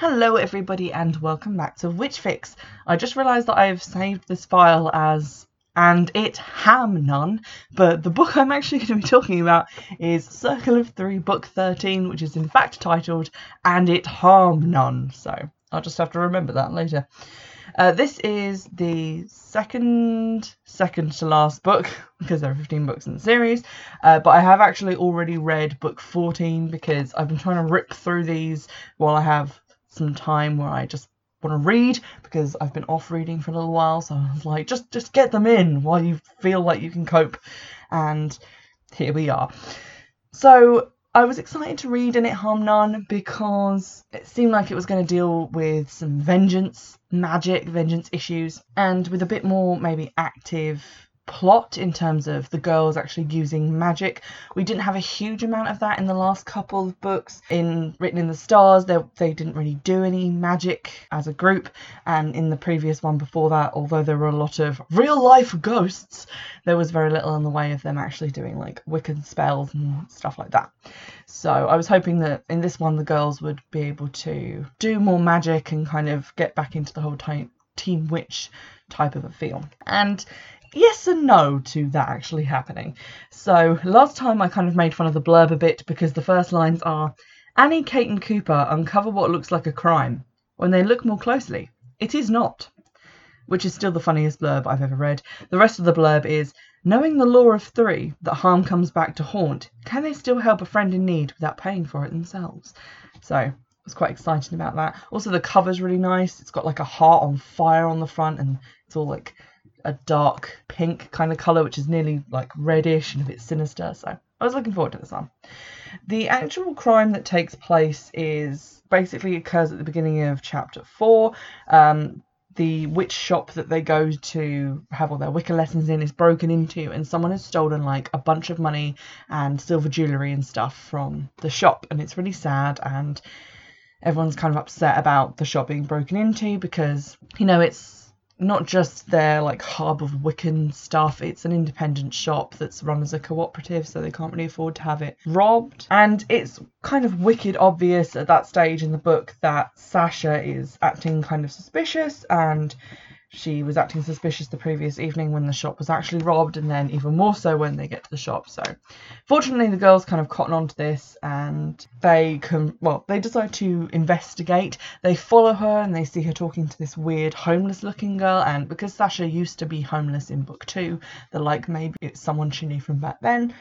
Hello everybody and welcome back to Witch Fix. I just realised that I've saved this file as and it ham none, but the book I'm actually going to be talking about is Circle of Three, Book 13, which is in fact titled And It Harm None. So I'll just have to remember that later. Uh, this is the second, second to last book because there are 15 books in the series. Uh, but I have actually already read book 14 because I've been trying to rip through these while I have some time where I just want to read because I've been off reading for a little while. So I was like, just just get them in while you feel like you can cope. And here we are. So I was excited to read And It Harm None because it seemed like it was going to deal with some vengeance, magic, vengeance issues, and with a bit more maybe active plot in terms of the girls actually using magic. We didn't have a huge amount of that in the last couple of books. In Written in the Stars, they, they didn't really do any magic as a group, and in the previous one before that, although there were a lot of real life ghosts, there was very little in the way of them actually doing like Wiccan spells and stuff like that. So I was hoping that in this one the girls would be able to do more magic and kind of get back into the whole time Team Witch type of a feel. And yes and no to that actually happening. So last time I kind of made fun of the blurb a bit because the first lines are Annie, Kate and Cooper uncover what looks like a crime. When they look more closely, it is not. Which is still the funniest blurb I've ever read. The rest of the blurb is Knowing the law of three, that harm comes back to haunt, can they still help a friend in need without paying for it themselves? So I was quite excited about that. Also, the cover's really nice. It's got like a heart on fire on the front, and it's all like a dark pink kind of colour, which is nearly like reddish and a bit sinister. So I was looking forward to this one. The actual crime that takes place is basically occurs at the beginning of chapter four. Um, the witch shop that they go to have all their Wicca lessons in is broken into, and someone has stolen like a bunch of money and silver jewellery and stuff from the shop, and it's really sad. And everyone's kind of upset about the shop being broken into because you know it's not just their like hub of Wiccan stuff, it's an independent shop that's run as a cooperative, so they can't really afford to have it robbed. And it's kind of wicked obvious at that stage in the book that Sasha is acting kind of suspicious and she was acting suspicious the previous evening when the shop was actually robbed, and then even more so when they get to the shop. So, fortunately, the girls kind of cotton on to this and they can, well, they decide to investigate. They follow her and they see her talking to this weird homeless looking girl. And because Sasha used to be homeless in book two, they're like, maybe it's someone she knew from back then.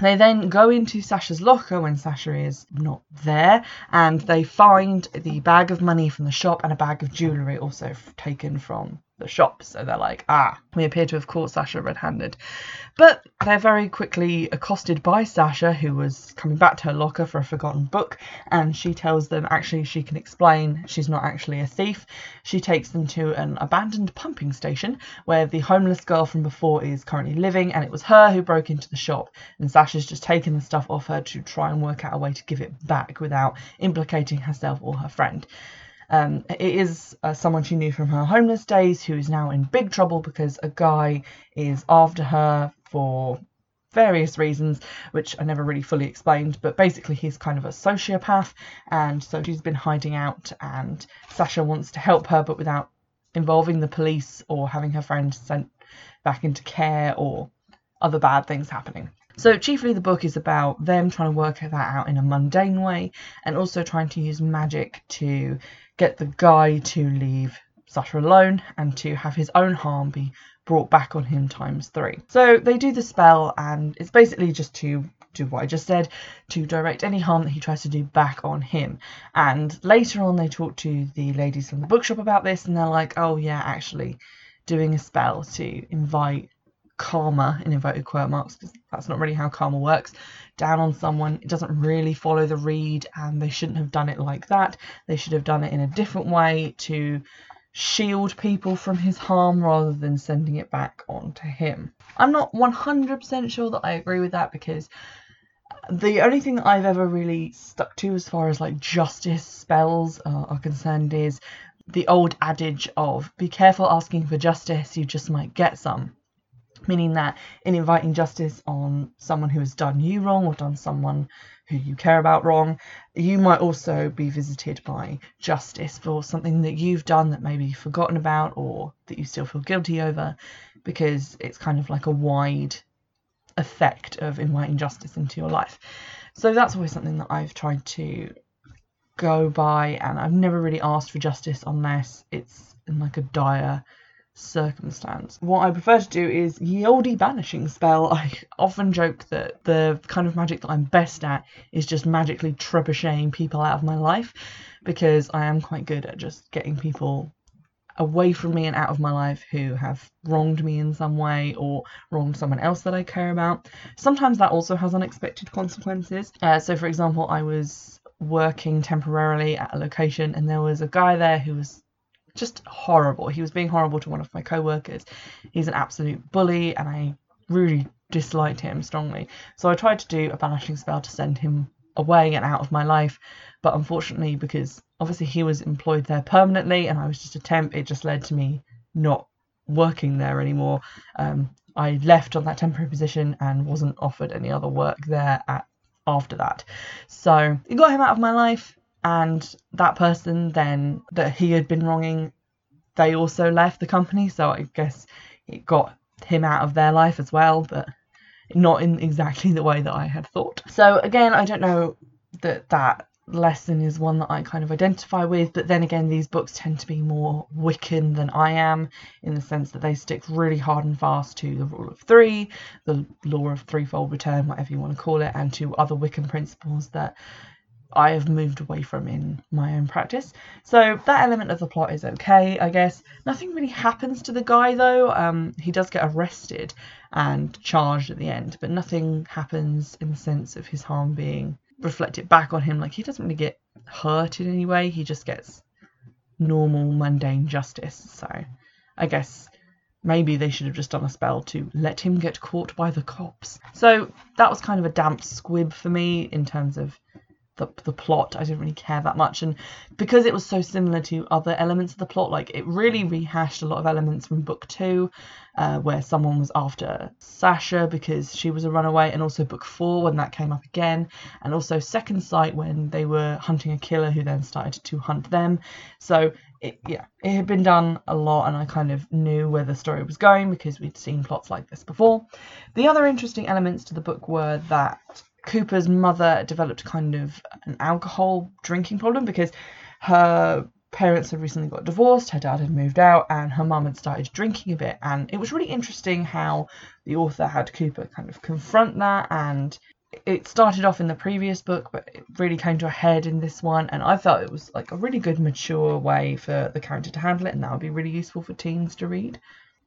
They then go into Sasha's locker when Sasha is not there and they find the bag of money from the shop and a bag of jewellery also taken from the shop. So they're like, ah, we appear to have caught Sasha red handed. But they're very quickly accosted by Sasha, who was coming back to her locker for a forgotten book, and she tells them actually she can explain she's not actually a thief. She takes them to an abandoned pumping station where the homeless girl from before is currently living, and it was her who broke into the shop. And Sasha's just taken the stuff off her to try and work out a way to give it back without implicating herself or her friend. Um, it is uh, someone she knew from her homeless days who is now in big trouble because a guy is after her for various reasons, which I never really fully explained. But basically, he's kind of a sociopath, and so she's been hiding out, and Sasha wants to help her, but without involving the police or having her friend sent back into care or other bad things happening. So, chiefly, the book is about them trying to work that out in a mundane way and also trying to use magic to get the guy to leave Sasha alone and to have his own harm be brought back on him times three. So, they do the spell, and it's basically just to do what I just said to direct any harm that he tries to do back on him. And later on, they talk to the ladies from the bookshop about this, and they're like, oh, yeah, actually, doing a spell to invite karma in inverted quote marks because that's not really how karma works. Down on someone it doesn't really follow the read and they shouldn't have done it like that. They should have done it in a different way to shield people from his harm rather than sending it back onto him. I'm not 100% sure that i agree with that because the only thing that i've ever really stuck to as far as like justice spells are concerned is the old adage of be careful asking for justice you just might get some meaning that in inviting justice on someone who has done you wrong or done someone who you care about wrong, you might also be visited by justice for something that you've done that maybe you've forgotten about or that you still feel guilty over, because it's kind of like a wide effect of inviting justice into your life. So that's always something that I've tried to go by, and I've never really asked for justice unless it's in like a dire circumstance. What I prefer to do is Yieldy banishing spell. I often joke that the kind of magic that I'm best at is just magically trebucheting people out of my life because I am quite good at just getting people away from me and out of my life who have wronged me in some way or wronged someone else that I care about. Sometimes that also has unexpected consequences. Uh, so, for example, I was working temporarily at a location and there was a guy there who was just horrible. He was being horrible to one of my co-workers. He's an absolute bully, and I really disliked him strongly. So I tried to do a banishing spell to send him away and out of my life, but unfortunately, because obviously he was employed there permanently and I was just a temp, it just led to me not working there anymore. Um, I left on that temporary position and wasn't offered any other work there at after that. So it got him out of my life and that person then that he had been wronging they also left the company. So i guess it got him out of their life as well but not in exactly the way that i had thought. So again i don't know that that lesson is one that i kind of identify with but then again these books tend to be more wiccan than i am in the sense that they stick really hard and fast to the rule of three the law of threefold return whatever you want to call it and to other wiccan principles that I have moved away from in my own practice. So that element of the plot is okay, I guess. Nothing really happens to the guy though. Um, he does get arrested and charged at the end, but nothing happens in the sense of his harm being reflected back on him. Like he doesn't really get hurt in any way. He just gets normal mundane justice. So I guess maybe they should have just done a spell to let him get caught by the cops. So that was kind of a damp squib for me in terms of the, the plot. I didn't really care that much. And because it was so similar to other elements of the plot, like it really rehashed a lot of elements from book two, uh, where someone was after Sasha because she was a runaway, and also book four when that came up again, and also Second Sight when they were hunting a killer who then started to hunt them. So it, yeah, it had been done a lot, and I kind of knew where the story was going because we'd seen plots like this before. The other interesting elements to the book were that Cooper's mother developed kind of an alcohol drinking problem because her parents had recently got divorced, her dad had moved out, and her mum had started drinking a bit. And it was really interesting how the author had Cooper kind of confront that. And it started off in the previous book, but it really came to a head in this one. And I felt it was like a really good, mature way for the character to handle it, and that would be really useful for teens to read.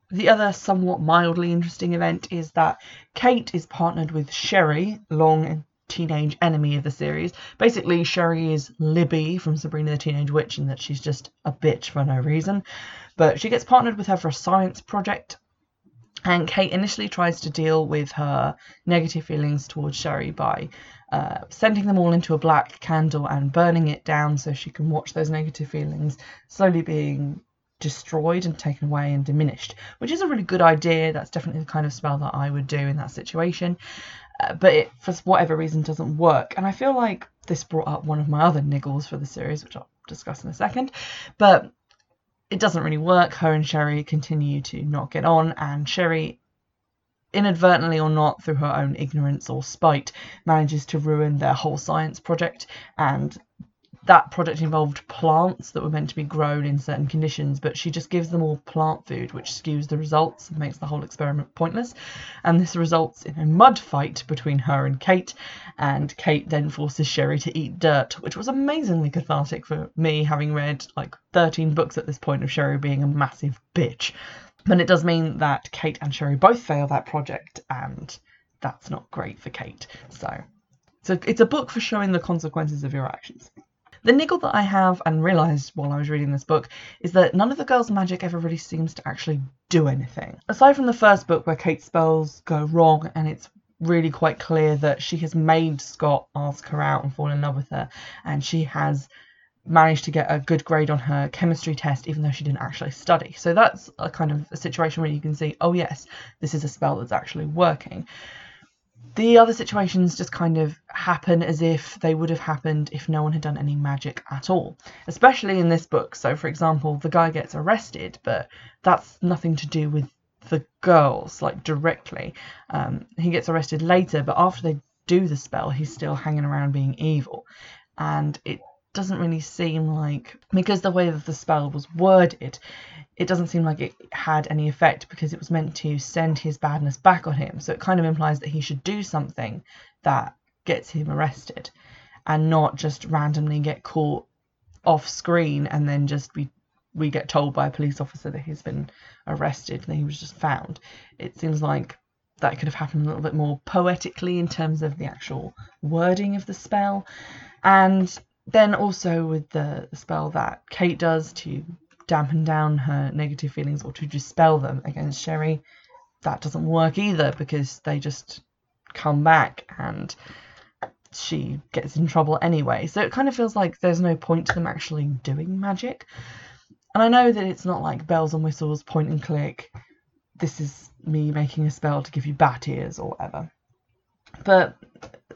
The other somewhat mildly interesting event is that Kate is partnered with Sherrie, long teenage enemy of the series. Basically, Sherrie is Libby from Sabrina the Teenage Witch in that she's just a bitch for no reason. But she gets partnered with her for a science project. And Kate initially tries to deal with her negative feelings towards Sherrie by uh, sending them all into a black candle and burning it down so she can watch those negative feelings slowly being destroyed and taken away and diminished, which is a really good idea. That's definitely the kind of spell that I would do in that situation. Uh, but it, for whatever reason, doesn't work. And I feel like this brought up one of my other niggles for the series, which I'll discuss in a second. But it doesn't really work. Her and Sherrie continue to not get on, and Sherrie inadvertently or not, through her own ignorance or spite, manages to ruin their whole science project. And that project involved plants that were meant to be grown in certain conditions, but she just gives them all plant food, which skews the results and makes the whole experiment pointless. And this results in a mud fight between her and Kate, and Kate then forces Sherrie to eat dirt, which was amazingly cathartic for me, having read like 13 books at this point of Sherrie being a massive bitch. But it does mean that Kate and Sherrie both fail that project, and that's not great for Kate. So, so it's a book for showing the consequences of your actions. The niggle that I have and realised while I was reading this book is that none of the girls' magic ever really seems to actually do anything. Aside from the first book where Kate's spells go wrong and it's really quite clear that she has made Scott ask her out and fall in love with her, and she has managed to get a good grade on her chemistry test even though she didn't actually study. So that's a kind of a situation where you can see, oh yes, this is a spell that's actually working. The other situations just kind of happen as if they would have happened if no one had done any magic at all, especially in this book. So, for example, the guy gets arrested, but that's nothing to do with the girls, like directly. Um, he gets arrested later, but after they do the spell, he's still hanging around being evil. And it doesn't really seem like, because the way that the spell was worded, it doesn't seem like it had any effect because it was meant to send his badness back on him. So it kind of implies that he should do something that gets him arrested and not just randomly get caught off screen and then just be we get told by a police officer that he's been arrested and he was just found. It seems like that could have happened a little bit more poetically in terms of the actual wording of the spell. And then also with the, spell that Kate does to dampen down her negative feelings or to dispel them against Sherrie, that doesn't work either because they just come back and she gets in trouble anyway. So it kind of feels like there's no point to them actually doing magic. And I know that it's not like bells and whistles, point and click. This is me making a spell to give you bat ears or whatever. But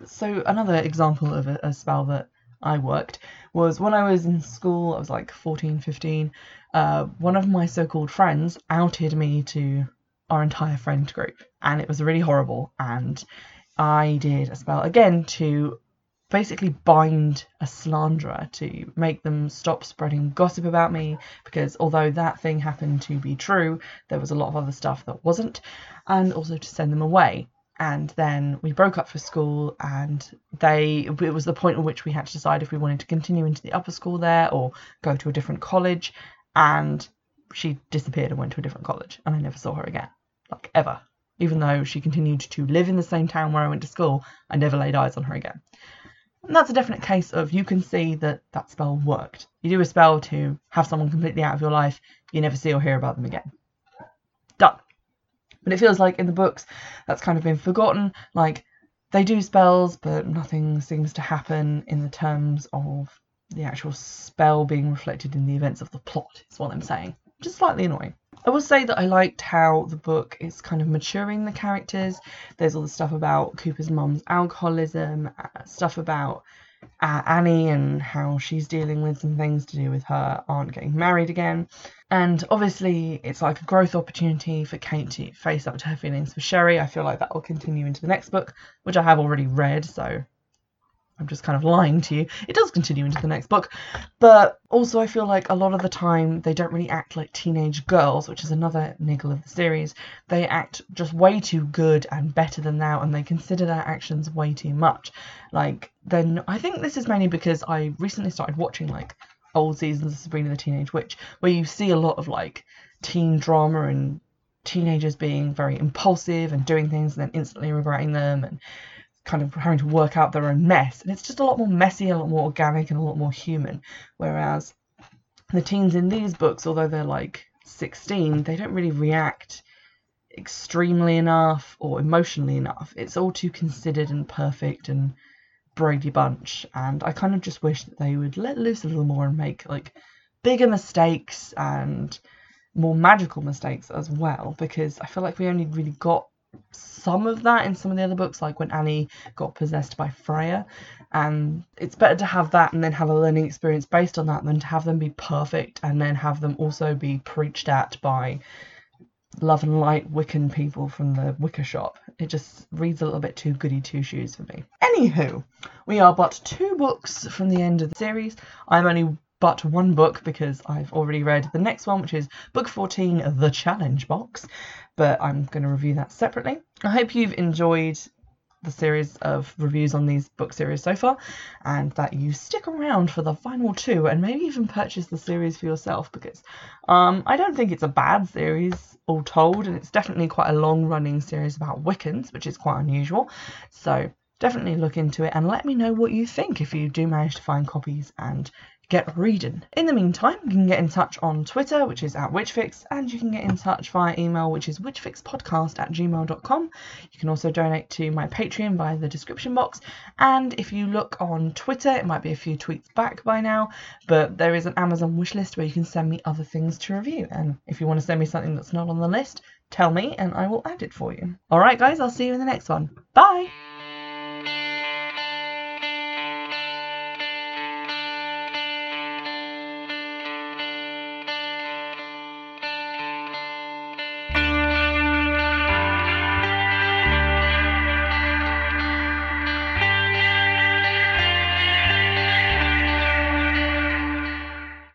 so another example of a, a spell that I worked was when I was in school, I was like 14, 15. Uh, one of my so called friends outed me to our entire friend group, and it was really horrible. And I did a spell again to basically bind a slanderer to make them stop spreading gossip about me because although that thing happened to be true, there was a lot of other stuff that wasn't, and also to send them away and then we broke up for school and they it was the point at which we had to decide if we wanted to continue into the upper school there or go to a different college and she disappeared and went to a different college and I never saw her again like ever. Even though she continued to live in the same town where I went to school I never laid eyes on her again. And that's a definite case of you can see that that spell worked. You do a spell to have someone completely out of your life you never see or hear about them again but it feels like in the books that's kind of been forgotten. Like they do spells, but nothing seems to happen in the terms of the actual spell being reflected in the events of the plot, is what I'm saying. Just slightly annoying. I will say that I liked how the book is kind of maturing the characters. There's all the stuff about Cooper's mum's alcoholism, uh, stuff about uh, Annie and how she's dealing with some things to do with her aunt getting married again. And obviously, it's like a growth opportunity for Kate to face up to her feelings for Sherrie. I feel like that will continue into the next book, which I have already read, so I'm just kind of lying to you. It does continue into the next book, but also I feel like a lot of the time they don't really act like teenage girls, which is another niggle of the series. They act just way too good and better than now, and they consider their actions way too much. Like, then I think this is mainly because I recently started watching like old seasons of Sabrina the Teenage Witch, where you see a lot of like teen drama and teenagers being very impulsive and doing things and then instantly regretting them and kind of having to work out their own mess. And it's just a lot more messy, a lot more organic, and a lot more human. Whereas the teens in these books, although they're like 16, they don't really react extremely enough or emotionally enough. It's all too considered and perfect and Brady Bunch, and I kind of just wish that they would let loose a little more and make like bigger mistakes and more magical mistakes as well, because I feel like we only really got some of that in some of the other books, like when Annie got possessed by Freya. And it's better to have that and then have a learning experience based on that than to have them be perfect and then have them also be preached at by love and light Wiccan people from the Wicca shop. It just reads a little bit too goody two shoes for me. Anywho, we are but two books from the end of the series. I'm only but one book because I've already read the next one, which is book 14, The Challenge Box, but I'm going to review that separately. I hope you've enjoyed the series of reviews on these book series so far, and that you stick around for the final two and maybe even purchase the series for yourself because um, I don't think it's a bad series all told, and it's definitely quite a long running series about Wiccans, which is quite unusual. So definitely look into it and let me know what you think if you do manage to find copies and get reading. In the meantime, you can get in touch on Twitter, which is at Witchfix, and you can get in touch via email, which is witchfixpodcast at gmail.com. You can also donate to my Patreon via the description box. And if you look on Twitter, it might be a few tweets back by now, but there is an Amazon wish list where you can send me other things to review. And if you want to send me something that's not on the list, tell me and I will add it for you. Alright, guys, I'll see you in the next one. Bye!